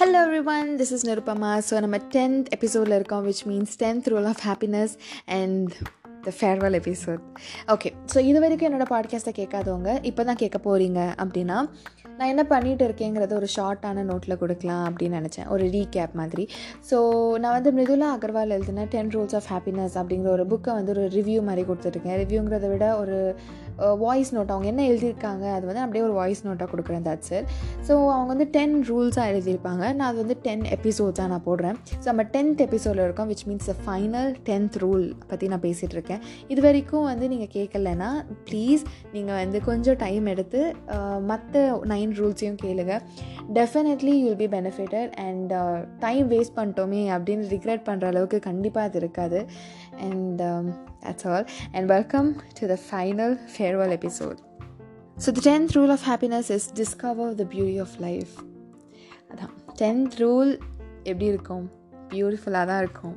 Hello everyone this is Nirupama so நம்ம tenth எபிசோடில் இருக்கோம் which means tenth rule of happiness and the farewell episode okay so இது வரைக்கும் என்னோடய பாட்காஸ்ட்டை கேட்காதவங்க இப்போ தான் கேட்க போகிறீங்க அப்படின்னா நான் என்ன பண்ணிகிட்டு இருக்கேங்கிறத ஒரு ஷார்ட்டான நோட்டில் கொடுக்கலாம் அப்படின்னு நினச்சேன். ஒரு ரீகேப் மாதிரி. ஸோ நான் வந்து மிருதுலா அகர்வால் எழுதின டென் ரூல்ஸ் ஆஃப் ஹாப்பினஸ் அப்படிங்கிற ஒரு புக்கை வந்து ஒரு ரிவ்யூ மாதிரி கொடுத்துருக்கேன். ரிவ்யூங்கிறத விட ஒரு வாய்ஸ் நோட் அவங்க என்ன எழுதியிருக்காங்க அது வந்து அப்படியே ஒரு வாய்ஸ் நோட்டாக கொடுக்குறேன் தட் சார் ஸோ அவங்க வந்து டென் ரூல்ஸாக எழுதியிருப்பாங்க. நான் அது வந்து டென் எபிசோட்ஸாக நான் போடுறேன். ஸோ நம்ம டென்த் எபிசோடில் இருக்கோம் which means the final tenth rule பற்றி நான் பேசிகிட்டு இருக்கேன் இது வரைக்கும் வந்து நீங்கள் கேட்கலன்னா ப்ளீஸ் நீங்கள் வந்து கொஞ்சம் டைம் எடுத்து மற்ற நைன் ரூல்ஸையும் கேளுங்க. Definitely you'll be benefited and time waste பண்ணிட்டோமே அப்படின்னு ரிக்ரெட் பண்ணுற அளவுக்கு கண்டிப்பாக அது இருக்காது. And um, that's all. And welcome to the final farewell episode. So the 10th rule of happiness is discover the beauty of life. அதான். Tenth rule எப்படி இருக்கும்? பியூட்டிஃபுல்லாக தான் இருக்கும்.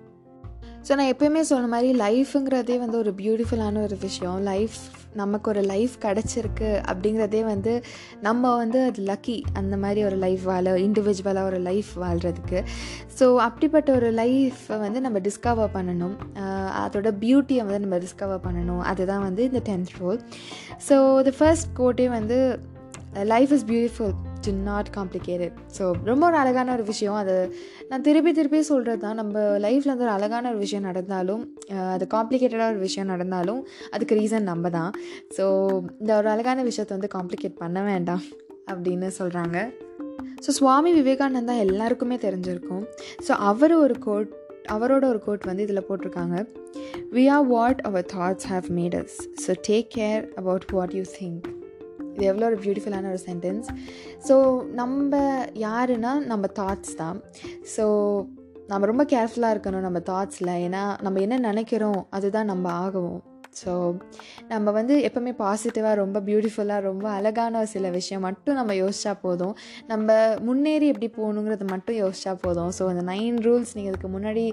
ஸோ நான் எப்போயுமே சொன்ன மாதிரி லைஃப்புங்கிறதே வந்து ஒரு பியூட்டிஃபுல்லான ஒரு விஷயம். லைஃப் நமக்கு ஒரு லைஃப் கிடச்சிருக்கு அப்படிங்கிறதே வந்து நம்ம வந்து அது லக்கி அந்த மாதிரி ஒரு லைஃப் வாழ இண்டிவிஜுவலாக ஒரு லைஃப் வாழ்கிறதுக்கு ஸோ அப்படிப்பட்ட ஒரு லைஃப்பை வந்து நம்ம டிஸ்கவர் பண்ணணும். அதோட பியூட்டியை வந்து நம்ம டிஸ்கவர் பண்ணணும். அதுதான் வந்து இந்த tenth rule so the first Kotte வந்து life is beautiful do not complicated so ரொம்ப ஒரு அழகான ஒரு விஷயம். அது நான் திருப்பி திருப்பி சொல்கிறது தான். நம்ம லைஃப்பில் வந்து ஒரு அழகான ஒரு விஷயம் நடந்தாலும் அது காம்ப்ளிகேட்டடாக ஒரு விஷயம் நடந்தாலும் அதுக்கு ரீசன் நம்ம தான். ஸோ இந்த ஒரு அழகான விஷயத்தை வந்து காம்ப்ளிகேட் பண்ண வேண்டாம் அப்படின்னு சொல்கிறாங்க ஸோ சுவாமி விவேகானந்தா எல்லாருக்குமே தெரிஞ்சிருக்கும். ஸோ அவர் ஒரு கோட் அவரோட ஒரு கோட் வந்து இதில் போட்டிருக்காங்க. We are what our thoughts have made us so take care about what you think இது எவ்வளோ ஒரு பியூட்டிஃபுல்லான ஒரு சென்டென்ஸ் ஸோ நம்ம யாருன்னா நம்ம தாட்ஸ் தான். ஸோ நம்ம ரொம்ப கேர்ஃபுல்லாக இருக்கணும் நம்ம தாட்ஸில் ஏன்னா நம்ம என்ன நினைக்கிறோம் அதுதான் நம்ம ஆகவும். ஸோ நம்ம வந்து எப்போவுமே பாசிட்டிவாக ரொம்ப பியூட்டிஃபுல்லாக ரொம்ப அழகான சில விஷயம் மட்டும் நம்ம யோசிச்சா போதும். நம்ம முன்னேறி எப்படி போகணுங்கிறது மட்டும் யோசிச்சா போதும். ஸோ அந்த நைன் ரூல்ஸ் நீங்கள் இதுக்கு முன்னாடி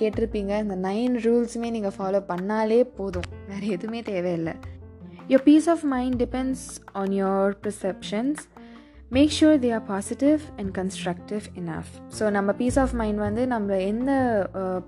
கேட்டிருப்பீங்க. இந்த நைன் ரூல்ஸுமே நீங்கள் ஃபாலோ பண்ணாலே போதும். வேறு எதுவுமே தேவையில்லை. Your peace of mind depends on your perceptions. Make sure they are positive and constructive enough so நம்ம பீஸ் ஆஃப் மைண்ட் வந்து நம்ம எந்த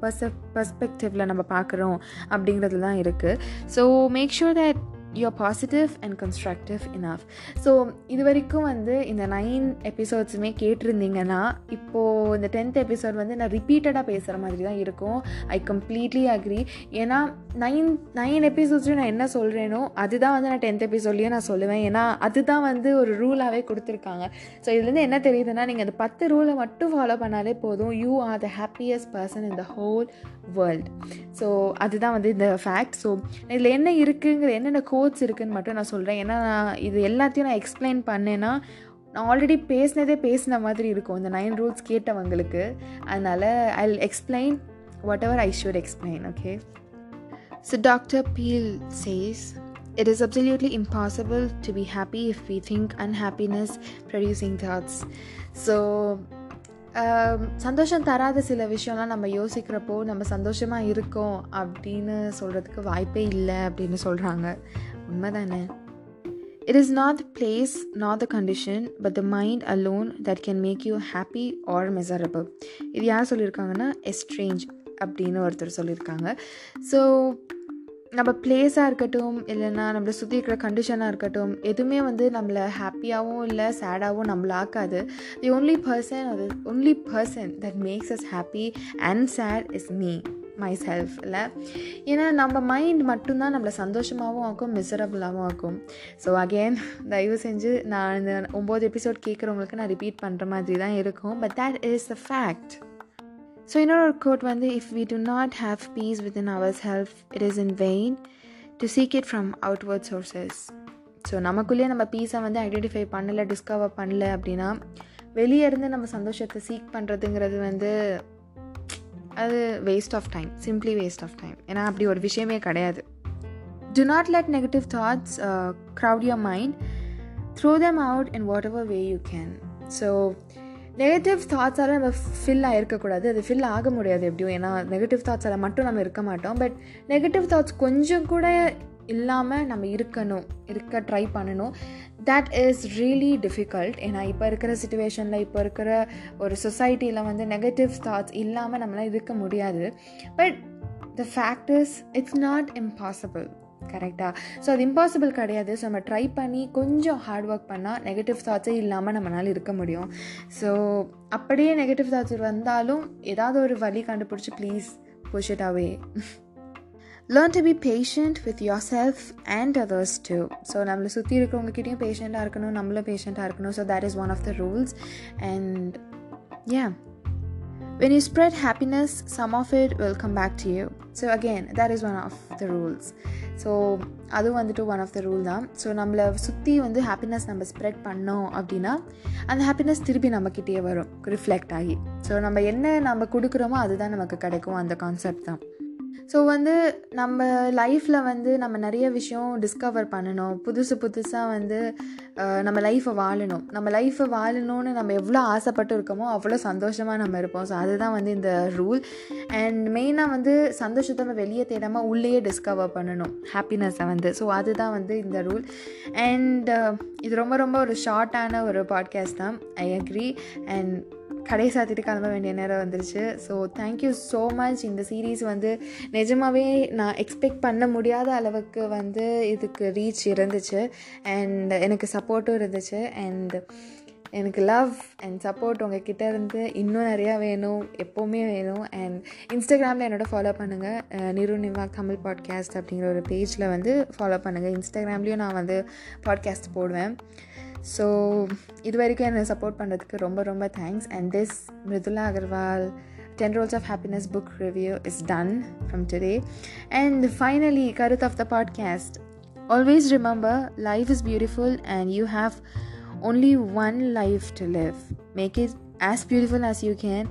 பர்ச பர்ஸ்பெக்டிவில் நம்ம பார்க்குறோம் அப்படிங்கிறது தான் இருக்குது so make sure that you're positive and constructive enough so இது வரைக்கும் வந்து இந்த நைன் எபிசோட்ஸுமே கேட்டிருந்தீங்கன்னா இப்போது இந்த டென்த் எபிசோட் வந்து நான் ரிப்பீட்டடாக பேசுகிற மாதிரி தான் இருக்கும். ஐ கம்ப்ளீட்லி அக்ரி ஏன்னா நைன் நைன் எபிசோட்ஸ்லையும் நான் என்ன சொல்கிறேனோ அதுதான் வந்து நான் டென்த் எபிசோட்லேயும் நான் சொல்லுவேன். ஏன்னா அதுதான் வந்து ஒரு ரூலாகவே கொடுத்துருக்காங்க. ஸோ இதுலேருந்து என்ன தெரியுதுன்னா நீங்கள் அந்த பத்து ரூலை மட்டும் ஃபாலோ பண்ணாலே போதும். You are the happiest person in the whole world so அதுதான் வந்து இந்த ஃபேக்ட் ஸோ இதில் என்ன இருக்குங்கிற என்னென்ன கோட்ஸ் இருக்குதுன்னு மட்டும் நான் சொல்கிறேன் ஏன்னா இது எல்லாத்தையும் நான் எக்ஸ்பிளைன் பண்ணேன்னா நான் ஆல்ரெடி பேசினதே பேசின மாதிரி இருக்கும். இந்த நைன் ரூல்ஸ் கேட்டவங்களுக்கு. அதனால் I explain whatever I should explain okay so doctor Peale says it is absolutely impossible to be happy if we think unhappiness producing thoughts so சந்தோஷம் தராத சில விஷயம்லாம் நம்ம யோசிக்கிறப்போ நம்ம சந்தோஷமாக இருக்கோம் அப்படின்னு சொல்கிறதுக்கு வாய்ப்பே இல்லை அப்படின்னு சொல்கிறாங்க உண்மைதானே? It is not the place not the condition but the mind alone that can make you happy or miserable இது யார் சொல்லியிருக்காங்கன்னா எஸ்ட்ரேஞ்ச் அப்படின்னு ஒருத்தர் சொல்லியிருக்காங்க ஸோ நம்ம பிளேஸாக இருக்கட்டும் இல்லைன்னா நம்மளை சுற்றி இருக்கிற கண்டிஷனாக இருக்கட்டும் எதுவுமே வந்து நம்மளை ஹாப்பியாகவும் இல்லை சேடாகவும் நம்மளை ஆக்காது. தி ஒன்லி பர்சன் அது only person that makes us happy and sad is me myself இல்லை ஏன்னா நம்ம மைண்ட் மட்டும்தான் நம்மளை சந்தோஷமாகவும் ஆக்கும் மிசரபுளாகவும் ஆக்கும். ஸோ அகெயின் தயவு செஞ்சு நான் இந்த ஒம்பது எபிசோட் கேட்குறவங்களுக்கு நான் ரிப்பீட் பண்ணுற மாதிரி தான் இருக்கும். But that is the fact so இன்னொரு கோட் வந்து if we do not have peace within our self it is in vain to seek it from outward sources so நமக்குள்ளேயே நம்ம பீஸை வந்து ஐடென்டிஃபை பண்ணலை டிஸ்கவர் பண்ணல அப்படின்னா வெளியே இருந்து நம்ம சந்தோஷத்தை சீக் பண்ணுறதுங்கிறது வந்து அது waste of time simply waste of time ஏன்னா அப்படி ஒரு விஷயமே கிடையாது. Do not let negative thoughts crowd your mind throw them out in whatever way you can so negative தாட்ஸால் நம்ம ஃபில் ஆகிருக்கக்கூடாது அது ஃபில் ஆக முடியாது எப்படியும். ஏன்னா நெகட்டிவ் தாட்ஸால் மட்டும் நம்ம இருக்க மாட்டோம். பட் நெகட்டிவ் தாட்ஸ் கொஞ்சம் கூட இல்லாமல் நம்ம இருக்கணும். இருக்க ட்ரை பண்ணணும். தட் இஸ் ரியலி டிஃபிகல்ட் ஏன்னா இப்போ இருக்கிற சுச்சுவேஷனில் இப்போ இருக்கிற ஒரு சொசைட்டியில் வந்து நெகட்டிவ் தாட்ஸ் இல்லாமல் நம்மளால் இருக்க முடியாது. But the fact is it's not impossible கரெக்டாக ஸோ அது இம்பாசிபிள் கிடையாது. ஸோ நம்ம ட்ரை பண்ணி கொஞ்சம் ஹார்ட் ஒர்க் பண்ணால் நெகட்டிவ் தாட்ஸே இல்லாமல் நம்மளால் இருக்க முடியும். ஸோ அப்படியே நெகட்டிவ் தாட்ஸ் வந்தாலும் ஏதாவது ஒரு வழி கண்டுபிடிச்சி please push it away learn to be patient with yourself and others too so நம்மளை சுற்றி இருக்கிறவங்ககிட்டையும் பேஷண்ட்டாக இருக்கணும் நம்மளும் பேஷண்ட்டாக இருக்கணும். So that is one of the rules and yeah when you spread happiness some of it welcome back back to you. So again that is one of the so அதுவும் வந்துட்டு ஒன் ஆஃப் த ரூல் தான். So நம்மளை சுற்றி வந்து happiness நம்ம spread பண்ணோம் அப்படின்னா அந்த ஹாப்பினஸ் திருப்பி நம்மக்கிட்டேயே வரும். ரிஃப்ளெக்ட் ஆகி. ஸோ நம்ம என்ன நம்ம கொடுக்குறோமோ அதுதான் நமக்கு கிடைக்கும். அந்த கான்செப்ட் தான். ஸோ வந்து நம்ம லைஃப்பில் வந்து நம்ம நிறைய விஷயம் டிஸ்கவர் பண்ணணும். புதுசு புதுசாக வந்து நம்ம லைஃப்பை வாழணும். நம்ம லைஃப்பை வாழணும்னு நம்ம எவ்வளோ ஆசைப்பட்டு இருக்கோமோ அவ்வளோ சந்தோஷமாக நம்ம இருப்போம். ஸோ அதுதான் வந்து இந்த ரூல் அண்ட் மெயினாக வந்து சந்தோஷத்தை நம்ம வெளியே தேடாமல் உள்ளேயே டிஸ்கவர் பண்ணணும். ஹாப்பினஸ்ஸை வந்து. ஸோ அதுதான் வந்து இந்த ரூல் அண்ட் இது ரொம்ப ரொம்ப ஒரு ஷார்ட்டான ஒரு பாட்காஸ்ட் தான். ஐ அக்ரி அண்ட் கடை சாத்திட்டு கிளம்ப வேண்டிய நேரம் வந்துருச்சு. So thank you so much இந்த சீரீஸ் வந்து நிஜமாகவே நான் எக்ஸ்பெக்ட் பண்ண முடியாத அளவுக்கு வந்து இதுக்கு ரீச் இருந்துச்சு. அண்ட் எனக்கு சப்போர்ட்டும் இருந்துச்சு. அண்ட் எனக்கு லவ் அண்ட் சப்போர்ட் உங்ககிட்ட இருந்து இன்னும் நிறையா வேணும் எப்போவுமே வேணும். அண்ட் இன்ஸ்டாகிராமில் என்னோட ஃபாலோ பண்ணுங்கள் நிரு நிவாக் தமிழ் பாட்காஸ்ட் அப்படிங்கிற ஒரு பேஜில் வந்து ஃபாலோ பண்ணுங்கள் இன்ஸ்டாகிராம்லேயும் நான் வந்து பாட்காஸ்ட் போடுவேன். ஸோ இது வரைக்கும் என்னை சப்போர்ட் பண்ணுறதுக்கு ரொம்ப ரொம்ப thanks and this Mridula Agarwal ten rules of happiness book review is done from today and finally கருத் of the podcast always remember life is beautiful and you have only one life to live. Make it as beautiful as you can.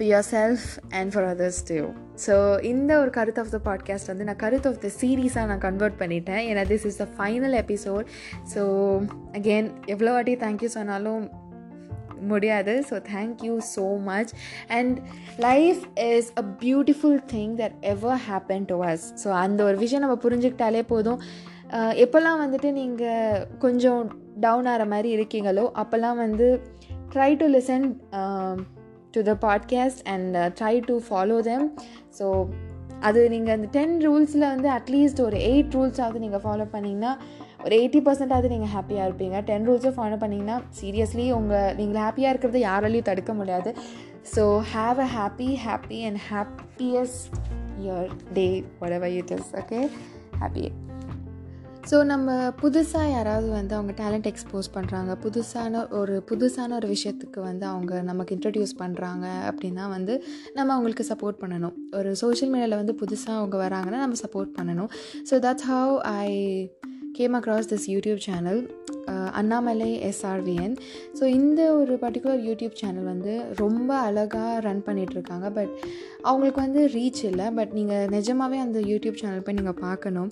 Yourself and for others too so இந்த ஒரு கருத்து of the podcast வந்து நான் கருத்து of the சீரீஸாக நான் convert பண்ணிட்டேன். ஏன்னா this is the final episode so again எவ்வளோ வாட்டி தேங்க்யூ சொன்னாலும் முடியாது. So thank you so much and life is a beautiful thing that ever happen to us so அந்த ஒரு விஷயம் நம்ம புரிஞ்சுக்கிட்டாலே போதும். எப்போல்லாம் வந்துட்டு நீங்கள் கொஞ்சம் டவுன் ஆகிற மாதிரி இருக்கீங்களோ அப்போல்லாம் வந்து try to listen to the podcast and try to follow them so அது நீங்கள் அந்த டென் ரூல்ஸில் வந்து அட்லீஸ்ட் ஒரு எயிட் ரூல்ஸாவது நீங்கள் ஃபாலோ பண்ணிங்கன்னா ஒரு எயிட்டி பர்சன்டாவது நீங்கள் ஹாப்பியாக இருப்பீங்க. டென் ரூல்ஸும் ஃபாலோ பண்ணிங்கன்னா சீரியஸ்லி உங்கள் நீங்கள் ஹாப்பியாக இருக்கிறத யாராலையும் தடுக்க முடியாது. So have a happy happy and happiest your day whatever you is okay happy so நம்ம புதுசாக யாராவது வந்து அவங்க டேலண்ட் எக்ஸ்போஸ் பண்ணுறாங்க புதுசான ஒரு புதுசான ஒரு விஷயத்துக்கு வந்து அவங்க நமக்கு இன்ட்ரடியூஸ் பண்ணுறாங்க அப்படின்னா வந்து நம்ம அவங்களுக்கு சப்போர்ட் பண்ணணும். ஒரு சோஷியல் மீடியாவில் வந்து புதுசாக அவங்க வராங்கன்னா நம்ம சப்போர்ட் பண்ணணும். So that's how I came across this YouTube channel Annamalai SRVN so இந்த ஒரு பர்டிகுலர் யூடியூப் சேனல் வந்து ரொம்ப அழகாக ரன் பண்ணிகிட்ருக்காங்க பட் அவங்களுக்கு வந்து ரீச் இல்லை. பட் நீங்கள் நிஜமாகவே அந்த யூடியூப் சேனல் போய் நீங்கள் பார்க்கணும்.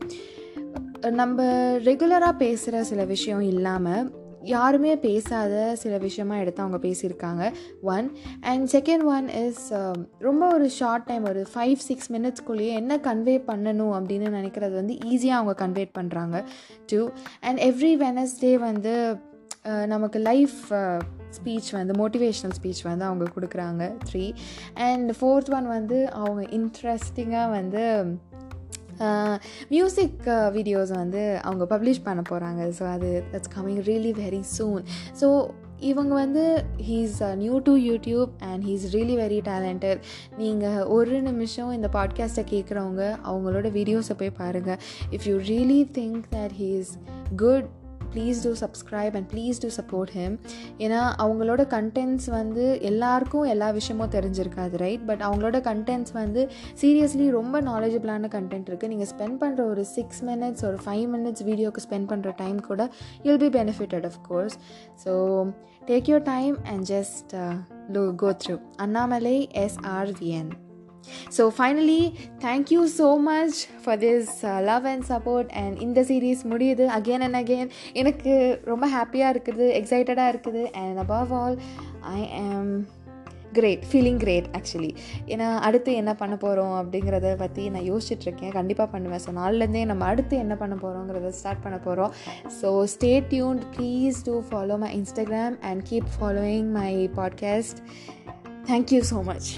நம்ம ரெகுலராக பேசுகிற சில விஷயம் இல்லாமல் யாருமே பேசாத சில விஷயமா எடுத்து அவங்க பேசியிருக்காங்க. One and second one is ரொம்ப ஒரு ஷார்ட் டைம் ஒரு ஃபைவ் சிக்ஸ் மினிட்ஸ்க்குள்ளேயே என்ன கன்வே பண்ணணும் அப்படின்னு நினைக்கிறது வந்து ஈஸியாக அவங்க கன்வேட் பண்ணுறாங்க டூ அண்ட் எவ்ரி வெனஸ்டே வந்து நமக்கு லைஃப் ஸ்பீச் வந்து மோட்டிவேஷ்னல் ஸ்பீச் வந்து அவங்க கொடுக்குறாங்க. த்ரீ அண்ட் ஃபோர்த் ஒன் வந்து அவங்க இன்ட்ரெஸ்டிங்காக வந்து மியூசிக் வீடியோஸ் வந்து அவங்க பப்ளிஷ் பண்ண போகிறாங்க ஸோ அது that's coming really very soon so இவங்க வந்து he's new to YouTube and he's really very talented நீங்கள் ஒரு நிமிஷம் இந்த பாட்காஸ்ட்டை கேட்குறவங்க அவங்களோட வீடியோஸை போய் பாருங்கள் if you really think that he is good please do subscribe and please do support him ஏன்னா அவங்களோட கண்டென்ட்ஸ் வந்து எல்லாருக்கும் எல்லா விஷயமும் தெரிஞ்சிருக்காது ரைட் பட் அவங்களோட கண்டென்ட்ஸ் வந்து சீரியஸ்லி ரொம்ப நாலேஜபிளான கண்டென்ட் இருக்குது நீங்கள் ஸ்பெண்ட் பண்ணுற ஒரு சிக்ஸ் மினிட்ஸ் ஒரு ஃபைவ் மினிட்ஸ் வீடியோக்கு ஸ்பெண்ட் பண்ணுற டைம் கூட you'll be benefited of course so take your time and just go through Annamalai SRVN so finally thank you so much for this love and support and இந்த series முடியுது again and again எனக்கு ரொம்ப ஹாப்பியாக இருக்குது எக்ஸைட்டடாக இருக்குது. And above all I ஆம் great feeling great actually ஏன்னா அடுத்து என்ன பண்ண போகிறோம் அப்படிங்கிறத பற்றி நான் யோசிச்சுட்ருக்கேன். கண்டிப்பாக பண்ணுவேன். ஸோ நாளிலேருந்தே நம்ம அடுத்து என்ன பண்ண போகிறோங்கிறத ஸ்டார்ட் பண்ண போகிறோம் so stay tuned please do follow my Instagram and keep following my podcast thank you so much